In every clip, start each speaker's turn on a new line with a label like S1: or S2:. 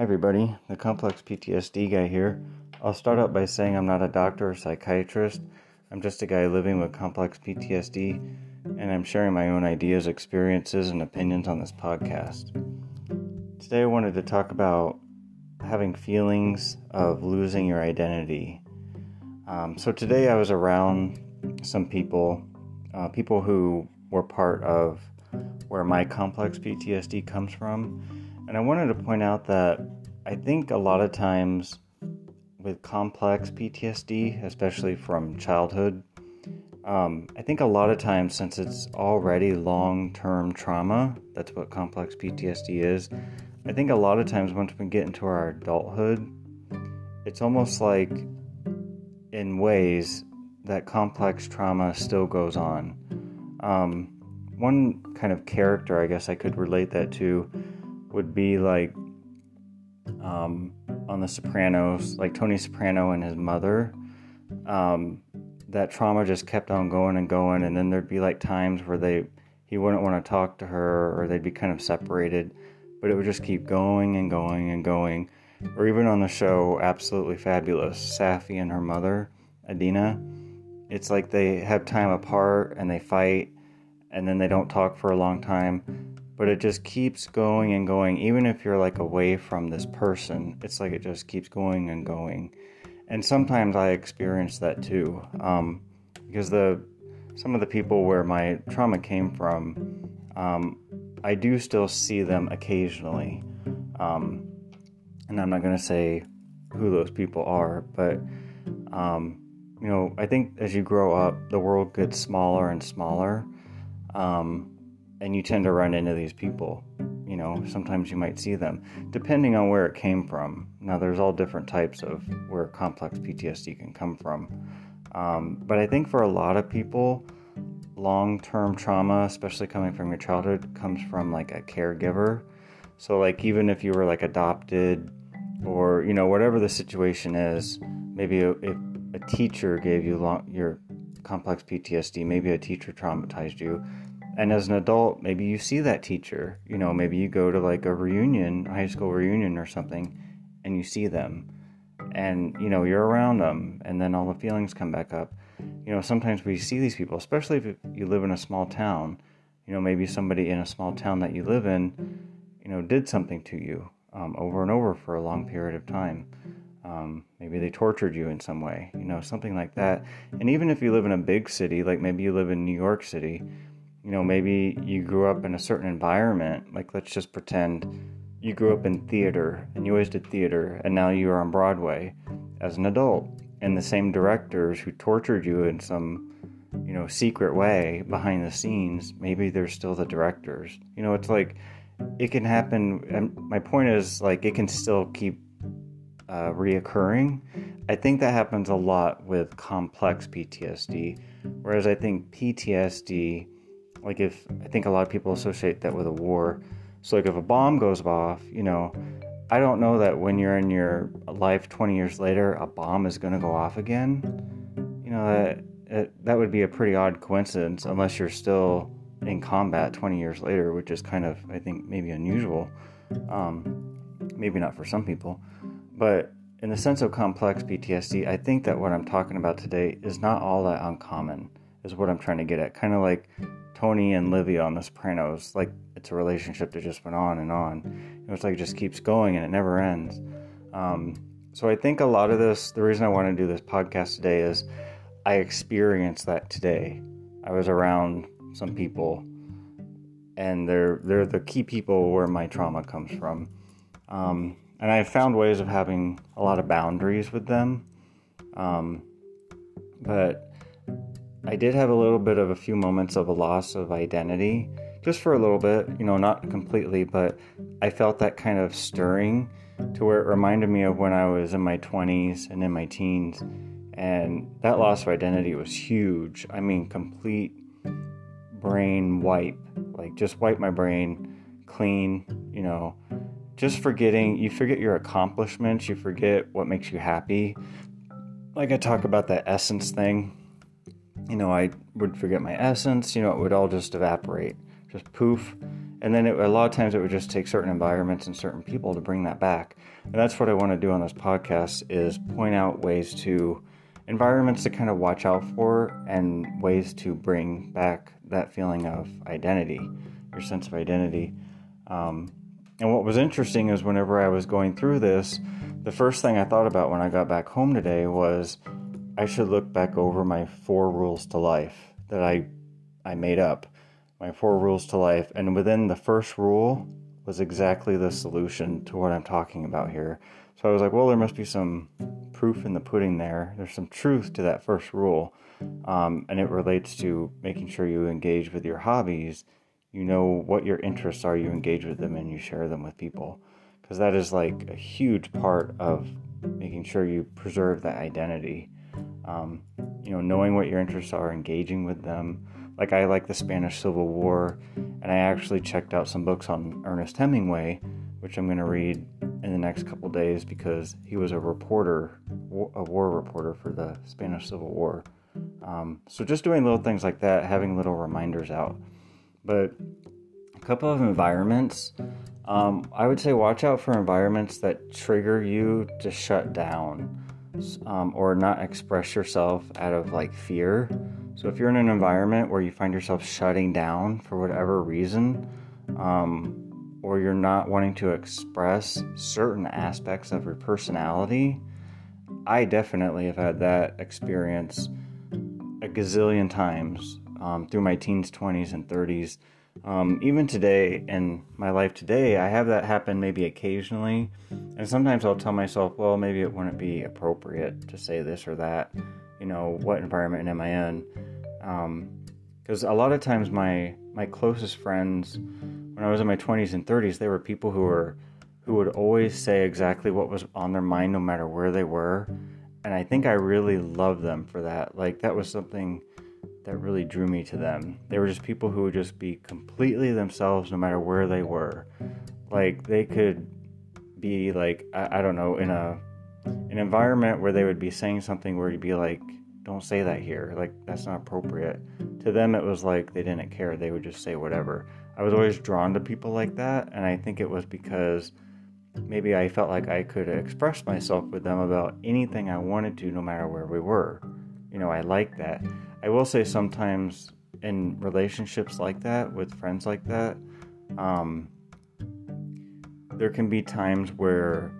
S1: Hi, everybody. The complex PTSD guy here. I'll start out by saying I'm not a doctor or psychiatrist. I'm just a guy living with complex PTSD, and I'm sharing my own ideas, experiences, and opinions on this podcast. Today, I wanted to talk about having feelings of losing your identity. Um, so, today I was around some people, uh, people who were part of where my complex PTSD comes from and I wanted to point out that I think a lot of times with complex PTSD, especially from childhood, um, I think a lot of times, since it's already long term trauma, that's what complex PTSD is. I think a lot of times, once we get into our adulthood, it's almost like, in ways, that complex trauma still goes on. Um, one kind of character, I guess I could relate that to, would be like um, on The Sopranos, like Tony Soprano and his mother. Um, that trauma just kept on going and going, and then there'd be like times where they he wouldn't want to talk to her, or they'd be kind of separated, but it would just keep going and going and going. Or even on the show, absolutely fabulous, Saffy and her mother, Edina. It's like they have time apart and they fight, and then they don't talk for a long time but it just keeps going and going. Even if you're like away from this person it's like it just keeps going and going. And sometimes i experience that too um, because the some of the people where my trauma came from um, i do still see them occasionally um, and i'm not to say who those people are but um, you know i think as you grow up the world gets smaller and smaller um, and you tend to run into these people. You know, sometimes you might see them, depending on where it came from. Now, there's all different types of where complex PTSD can come from. Um, but I think for a lot of people, long term trauma, especially coming from your childhood, comes from like a caregiver. So, like, even if you were like adopted or, you know, whatever the situation is, maybe if a teacher gave you long, your complex PTSD, maybe a teacher traumatized you, and as an adult maybe you see that teacher you know maybe you go to like a reunion high school reunion or something and you see them. And you know you're around them and then all the feelings come back up. You know sometimes we see these people especially if you live in a small town. You know maybe somebody in a small town that you live in you know did something to you um, over and over for a long period of time. Um, maybe they tortured you in some way you know something like that. And even if you live in a big city like maybe you live in new york city you know, maybe you grew up in a certain environment. Like, let's just pretend you grew up in theater and you always did theater, and now you're on Broadway as an adult. And the same directors who tortured you in some, you know, secret way behind the scenes, maybe they're still the directors. You know, it's like it can happen. And my point is, like, it can still keep uh, reoccurring. I think that happens a lot with complex PTSD, whereas I think PTSD like if I think a lot of people associate that with a war. So like if a bomb goes off, you know, I don't know that when you're in your life 20 years later, a bomb is going to go off again. You know that it, that would be a pretty odd coincidence unless you're still in combat 20 years later, which is kind of I think maybe unusual. Um, maybe not for some people, but in the sense of complex PTSD, I think that what I'm talking about today is not all that uncommon. Is what I'm trying to get at. Kind of like Tony and Livia on The Sopranos. Like it's a relationship that just went on and on. Know, it's like it just keeps going and it never ends. Um, so I think a lot of this, the reason I want to do this podcast today is I experienced that today. I was around some people, and they're they're the key people where my trauma comes from. Um, and I found ways of having a lot of boundaries with them. Um, but I did have a little bit of a few moments of a loss of identity, just for a little bit, you know, not completely, but I felt that kind of stirring to where it reminded me of when I was in my 20s and in my teens. And that loss of identity was huge. I mean, complete brain wipe. Like, just wipe my brain clean, you know, just forgetting, you forget your accomplishments, you forget what makes you happy. Like, I talk about that essence thing you know, I would forget my essence, you know, it would all just evaporate, just poof. And then it, a lot of times it would just take certain environments and certain people to bring that back. And that's what I want to do on this podcast is point out ways to environments to kind of watch out for and ways to bring back that feeling of identity, your sense of identity. Um, and what was interesting is whenever I was going through this, the first thing I thought about when I got back home today was I should look back over my four rules to life that I I made up. My four rules to life and within the first rule was exactly the solution to what I'm talking about here. So I was like, well, there must be some proof in the pudding there. There's some truth to that first rule. Um, and it relates to making sure you engage with your hobbies. You know what your interests are, you engage with them, and you share them with people because that is like a huge part of making sure you preserve that identity. Um, you know, knowing what your interests are, engaging with them. Like I like the Spanish Civil War, and I actually checked out some books on Ernest Hemingway, which I'm going to read in the next couple days because he was a reporter, a war reporter for the Spanish Civil War. Um, so just doing little things like that, having little reminders out. But a couple of environments um, I would say watch out for environments that trigger you to shut down um, or not express yourself out of like fear. So if you're in an environment where you find yourself shutting down for whatever reason, um, or you're not wanting to express certain aspects of your personality, I definitely have had that experience a gazillion times um, through my teens, 20s, and 30s um, even today in my life today, I have that happen maybe occasionally. And sometimes I'll tell myself, well, maybe it wouldn't be appropriate to say this or that. You know, what environment am I in? Because um, a lot of times my my closest friends, when I was in my 20s and 30s, they were people who were who would always say exactly what was on their mind, no matter where they were. And I think I really loved them for that. Like that was something that really drew me to them. They were just people who would just be completely themselves no matter where they were. Like they could be like I, I don't know in a an environment where they would be saying something where you'd be like, "Don't say that here. Like that's not appropriate." To them, it was like they didn't care. They would just say whatever. I was always drawn to people like that, and I think it was because maybe I felt like I could express myself with them about anything I wanted to, no matter where we were. You know, I like that. I will say sometimes in relationships like that, with friends like that, um, there can be times where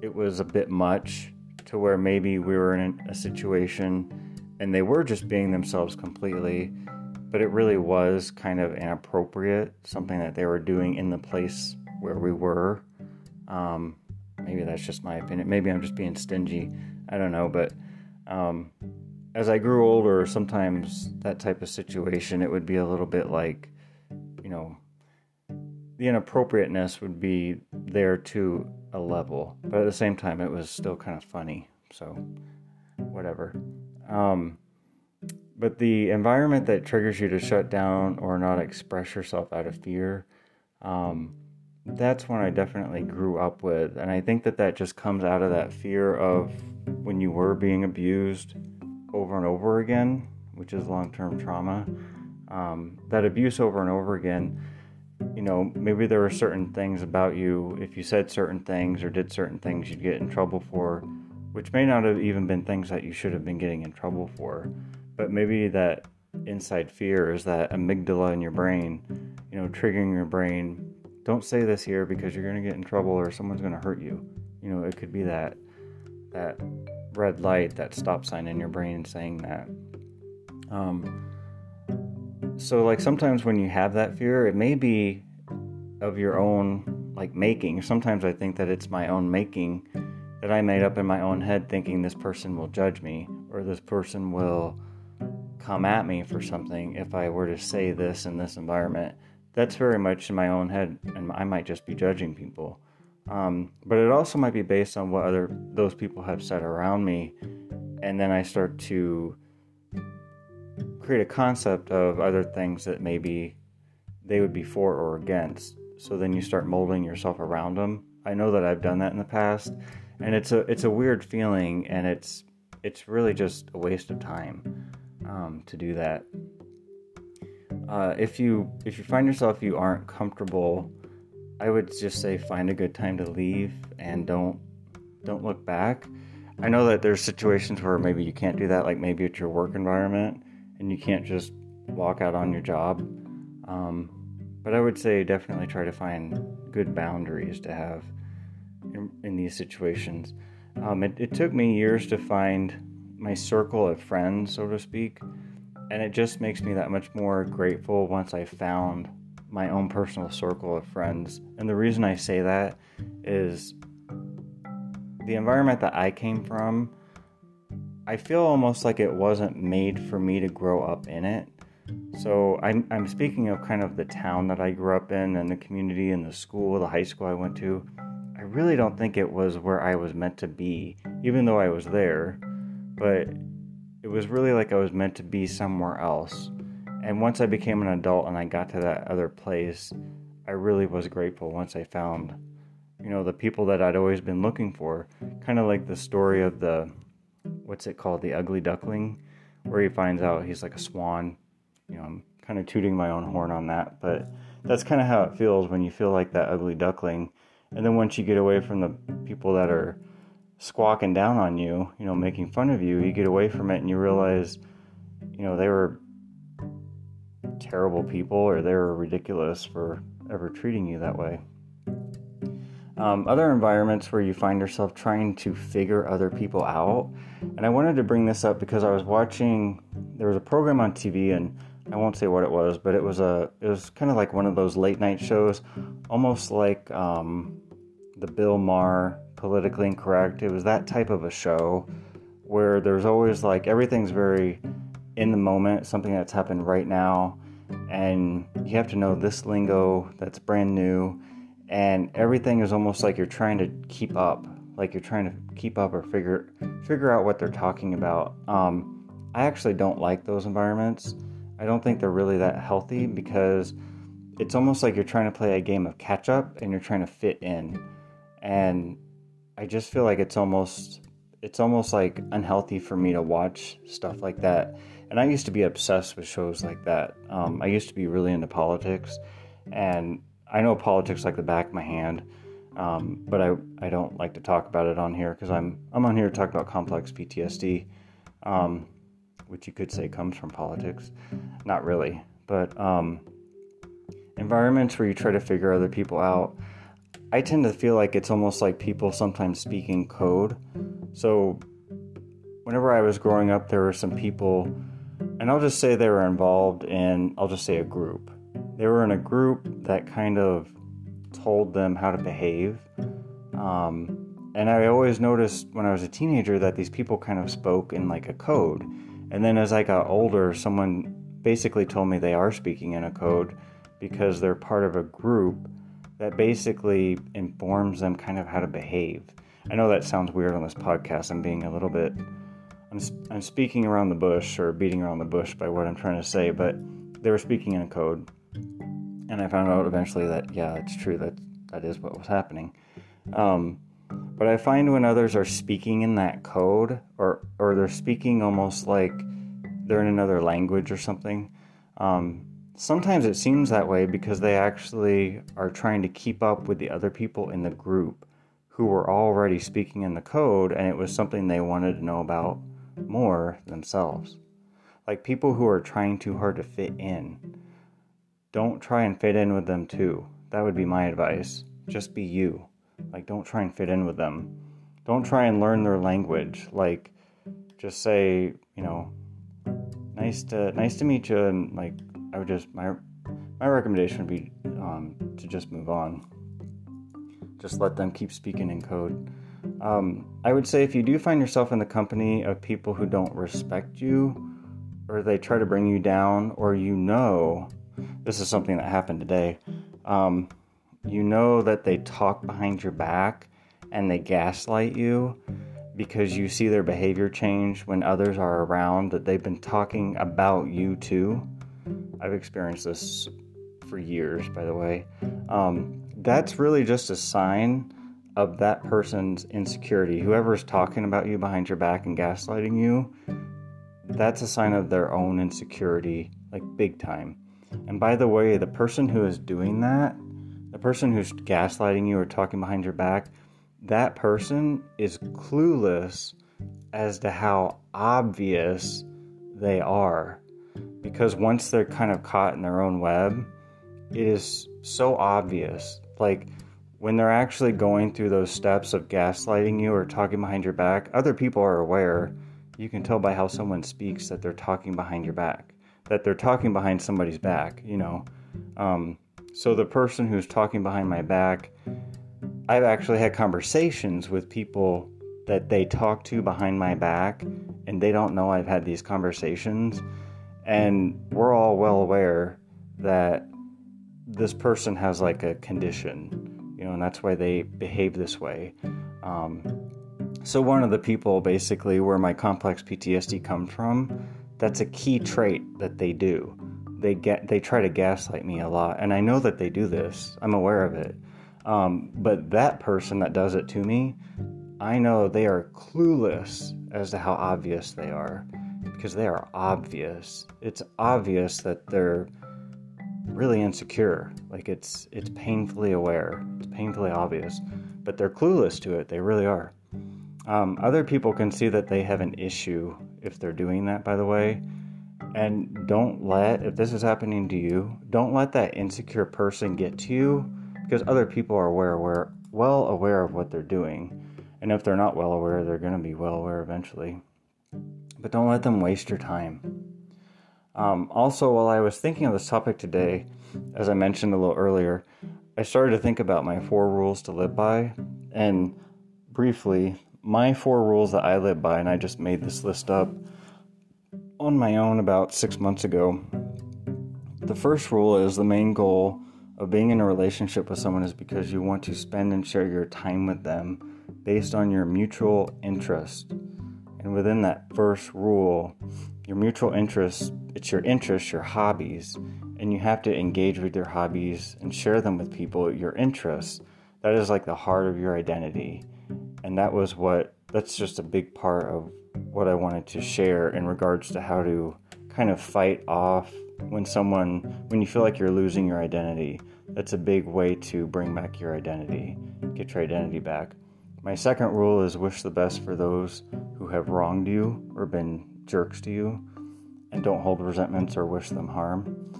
S1: it was a bit much to where maybe we were in a situation and they were just being themselves completely, but it really was kind of inappropriate, something that they were doing in the place where we were. Um, maybe that's just my opinion. Maybe I'm just being stingy. I don't know, but um, as I grew older, sometimes that type of situation, it would be a little bit like, you know, the inappropriateness would be there to a level, but at the same time, it was still kind of funny. So, whatever. Um, but the environment that triggers you to shut down or not express yourself out of fear, um, that's when I definitely grew up with. And I think that that just comes out of that fear of when you were being abused over and over again, which is long term trauma. Um, that abuse over and over again, you know, maybe there were certain things about you, if you said certain things or did certain things, you'd get in trouble for, which may not have even been things that you should have been getting in trouble for. But maybe that inside fear is that amygdala in your brain, you know, triggering your brain. Don't say this here because you're going to get in trouble or someone's going to hurt you. You know, it could be that that red light, that stop sign in your brain saying that. Um, so, like, sometimes when you have that fear, it may be of your own, like, making. Sometimes I think that it's my own making that I made up in my own head thinking this person will judge me or this person will come at me for something if I were to say this in this environment. That's very much in my own head, and I might just be judging people. Um, but it also might be based on what other those people have said around me, and then I start to create a concept of other things that maybe they would be for or against. So then you start molding yourself around them. I know that I've done that in the past, and it's a it's a weird feeling, and it's it's really just a waste of time um, to do that. uh, if you if you find yourself you aren't comfortable, I would just say find a good time to leave and don't don't look back. I know that there's situations where maybe you can't do that, like maybe it's your work environment and you can't just walk out on your job. Um, but I would say definitely try to find good boundaries to have in, in these situations. Um, it, it took me years to find my circle of friends, so to speak, and it just makes me that much more grateful once I found my own personal circle of friends. And the reason I say that is the environment that I came from, I feel almost like it wasn't made for me to grow up in it. So I'm, I'm speaking of kind of the town that I grew up in and the community and the school, the high school I went to. I really don't think it was where I was meant to be, even though I was there. But it was really like I was meant to be somewhere else. And once I became an adult and I got to that other place, I really was grateful once I found, you know, the people that I'd always been looking for. Kind of like the story of the, what's it called, the ugly duckling, where he finds out he's like a swan you know, I'm kind of tooting my own horn on that, but that's kind of how it feels when you feel like that ugly duckling. And then once you get away from the people that are squawking down on you, you know, making fun of you, you get away from it and you realize, you know, they were terrible people or they were ridiculous for ever treating you that way. Um, other environments where you find yourself trying to figure other people out. And I wanted to bring this up because I was watching, there was a program on TV and I won't say what it was, but it was a it was kind of like one of those late night shows, almost like um, the Bill Maher politically incorrect. It was that type of a show where there's always like everything's very in the moment, something that's happened right now, and you have to know this lingo that's brand new, and everything is almost like you're trying to keep up, like you're trying to keep up or figure figure out what they're talking about. Um, I actually don't like those environments I don't think they're really that healthy because it's almost like you're trying to play a game of catch up and you're trying to fit in. And I just feel like it's almost it's almost like unhealthy for me to watch stuff like that. And I used to be obsessed with shows like that. Um, I used to be really into politics, and I know politics like the back of my hand. Um, but I, I don't like to talk about it on here because I'm I'm on here to talk about complex PTSD. Um, which you could say comes from politics. Not really, but um, environments where you try to figure other people out. I tend to feel like it's almost like people sometimes speak in code. So, whenever I was growing up, there were some people, and I'll just say they were involved in, I'll just say a group. They were in a group that kind of told them how to behave. Um, and I always noticed when I was a teenager that these people kind of spoke in like a code. And then as I got older, someone basically told me they are speaking in a code because they're part of a group that basically informs them kind of how to behave. I know that sounds weird on this podcast. I'm being a little bit, I'm, I'm speaking around the bush or beating around the bush by what I'm trying to say, but they were speaking in a code. And I found out eventually that, yeah, it's true. That, that is what was happening. Um, but I find when others are speaking in that code, or or they're speaking almost like they're in another language or something, um, sometimes it seems that way because they actually are trying to keep up with the other people in the group who were already speaking in the code, and it was something they wanted to know about more themselves. Like people who are trying too hard to fit in. Don't try and fit in with them too. That would be my advice. Just be you. Like, don't try and fit in with them. Don't try and learn their language. Like, just say, you know, nice to nice to meet you, and like, I would just my my recommendation would be um, to just move on. Just let them keep speaking in code. Um, I would say if you do find yourself in the company of people who don't respect you, or they try to bring you down, or you know, this is something that happened today. Um, you know that they talk behind your back and they gaslight you because you see their behavior change when others are around, that they've been talking about you too. I've experienced this for years, by the way. Um, that's really just a sign of that person's insecurity. Whoever's talking about you behind your back and gaslighting you, that's a sign of their own insecurity, like big time. And by the way, the person who is doing that, the person who's gaslighting you or talking behind your back, that person is clueless as to how obvious they are. Because once they're kind of caught in their own web, it is so obvious. Like when they're actually going through those steps of gaslighting you or talking behind your back, other people are aware. You can tell by how someone speaks that they're talking behind your back, that they're talking behind somebody's back, you know. Um, so the person who's talking behind my back, I've actually had conversations with people that they talk to behind my back and they don't know I've had these conversations. And we're all well aware that this person has like a condition, you know, and that's why they behave this way. Um, so, one of the people basically where my complex PTSD comes from, that's a key trait that they do. They get they try to gaslight me a lot, and I know that they do this. I'm aware of it. Um, but that person that does it to me, I know they are clueless as to how obvious they are because they are obvious. It's obvious that they're really insecure. Like it's it's painfully aware. It's painfully obvious, but they're clueless to it. They really are. Um, other people can see that they have an issue if they're doing that. By the way, and don't let if this is happening to you, don't let that insecure person get to you because other people are aware, aware well aware of what they're doing. And if they're not well aware, they're going to be well aware eventually. But don't let them waste your time. Um, also, while I was thinking of this topic today, as I mentioned a little earlier, I started to think about my four rules to live by. And briefly, my four rules that I live by, and I just made this list up on my own about six months ago. The first rule is the main goal of being in a relationship with someone is because you want to spend and share your time with them based on your mutual interest. And within that first rule, your mutual interest, it's your interests, your hobbies, and you have to engage with your hobbies and share them with people, your interests. That is like the heart of your identity. And that was what, that's just a big part of what I wanted to share in regards to how to kind of fight off when someone, when you feel like you're losing your identity. That's a big way to bring back your identity, get your identity back. My second rule is wish the best for those who have wronged you or been jerks to you, and don't hold resentments or wish them harm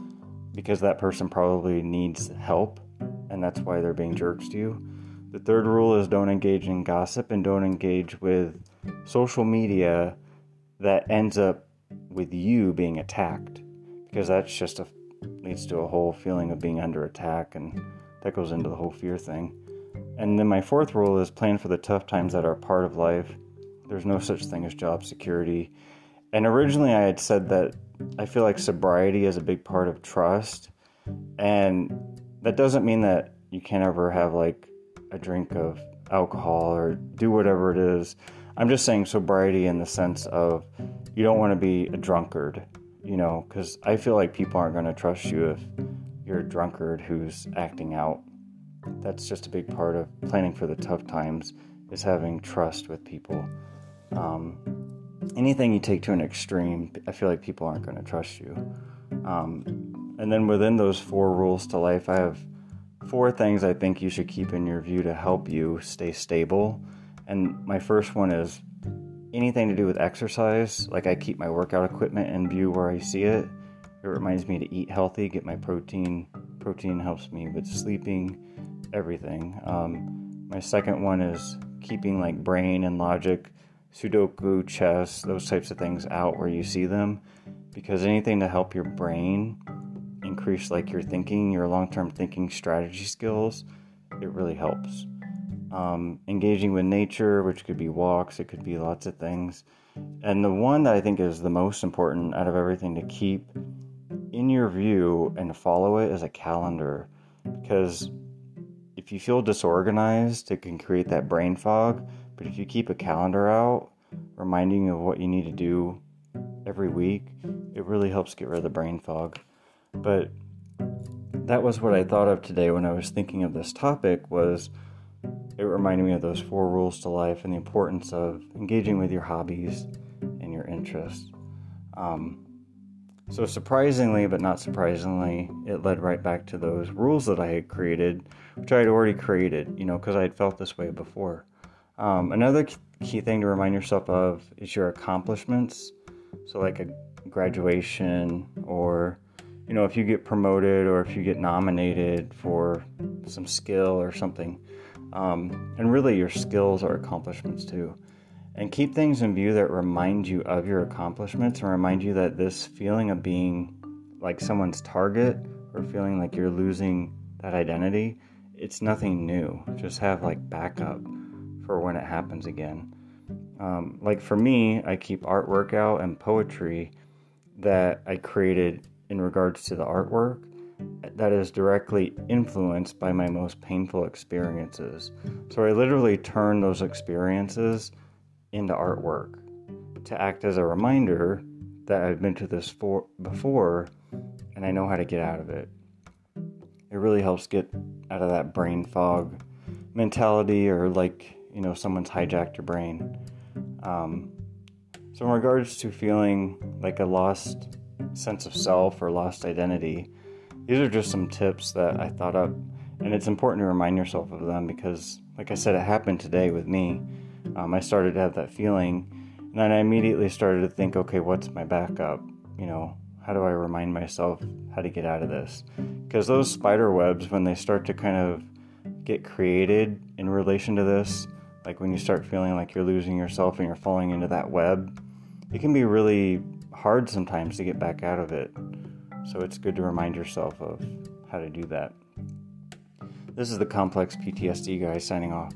S1: because that person probably needs help and that's why they're being jerks to you. The third rule is don't engage in gossip and don't engage with social media that ends up with you being attacked because that's just a leads to a whole feeling of being under attack and that goes into the whole fear thing. And then my fourth rule is plan for the tough times that are part of life. There's no such thing as job security. And originally I had said that I feel like sobriety is a big part of trust. And that doesn't mean that you can't ever have like a drink of alcohol or do whatever it is. I'm just saying sobriety in the sense of you don't want to be a drunkard, you know, because I feel like people aren't going to trust you if you're a drunkard who's acting out that's just a big part of planning for the tough times is having trust with people. Um, anything you take to an extreme, I feel like people aren't going to trust you. Um, and then within those four rules to life, I have four things I think you should keep in your view to help you stay stable. And my first one is anything to do with exercise. Like I keep my workout equipment in view where I see it. It reminds me to eat healthy, get my protein. Protein helps me with sleeping everything. Um, my second one is keeping like brain and logic, Sudoku, chess, those types of things out where you see them, because anything to help your brain increase like your thinking, your long-term thinking strategy skills, it really helps. Um, engaging with nature, which could be walks, it could be lots of things. And the one that I think is the most important out of everything to keep in your view and to follow it is a calendar because if you feel disorganized, it can create that brain fog. But if you keep a calendar out, reminding you of what you need to do every week, it really helps get rid of the brain fog. But that was what I thought of today when I was thinking of this topic was it reminded me of those four rules to life and the importance of engaging with your hobbies and your interests. Um, So, surprisingly, but not surprisingly, it led right back to those rules that I had created, which I had already created, you know, because I had felt this way before. Um, another key thing to remind yourself of is your accomplishments. So, like a graduation, or, you know, if you get promoted or if you get nominated for some skill or something. Um, and really, your skills are accomplishments too. And keep things in view that remind you of your accomplishments and remind you that this feeling of being like someone's target or feeling like you're losing that identity, it's nothing new. Just have like backup for when it happens again. Um, like for me, I keep artwork out and poetry that I created in regards to the artwork that is directly influenced by my most painful experiences. So I literally turn those experiences into artwork to act as a reminder that I've been to this for, before and I know how to get out of it. It really helps get out of that brain fog mentality or like, you know, someone's hijacked your brain. Um, so, in regards to feeling like a lost sense of self or lost identity, these are just some tips that I thought up, and it's important to remind yourself of them because, like I said, it happened today with me. Um, I started to have that feeling, and then I immediately started to think, okay, what's my backup? You know, how do I remind myself how to get out of this? Because those spider webs, when they start to kind of get created in relation to this, like when you start feeling like you're losing yourself and you're falling into that web, it can be really hard sometimes to get back out of it. So it's good to remind yourself of how to do that. This is the Complex PTSD guy signing off.